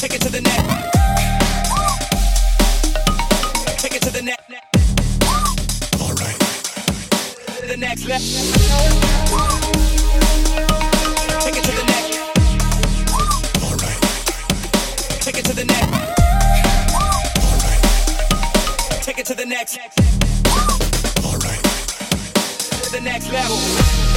Take it to the net. Take it to the net. All right. The next left. Take it to the next. All right. Take it to the neck. All right. To The next level.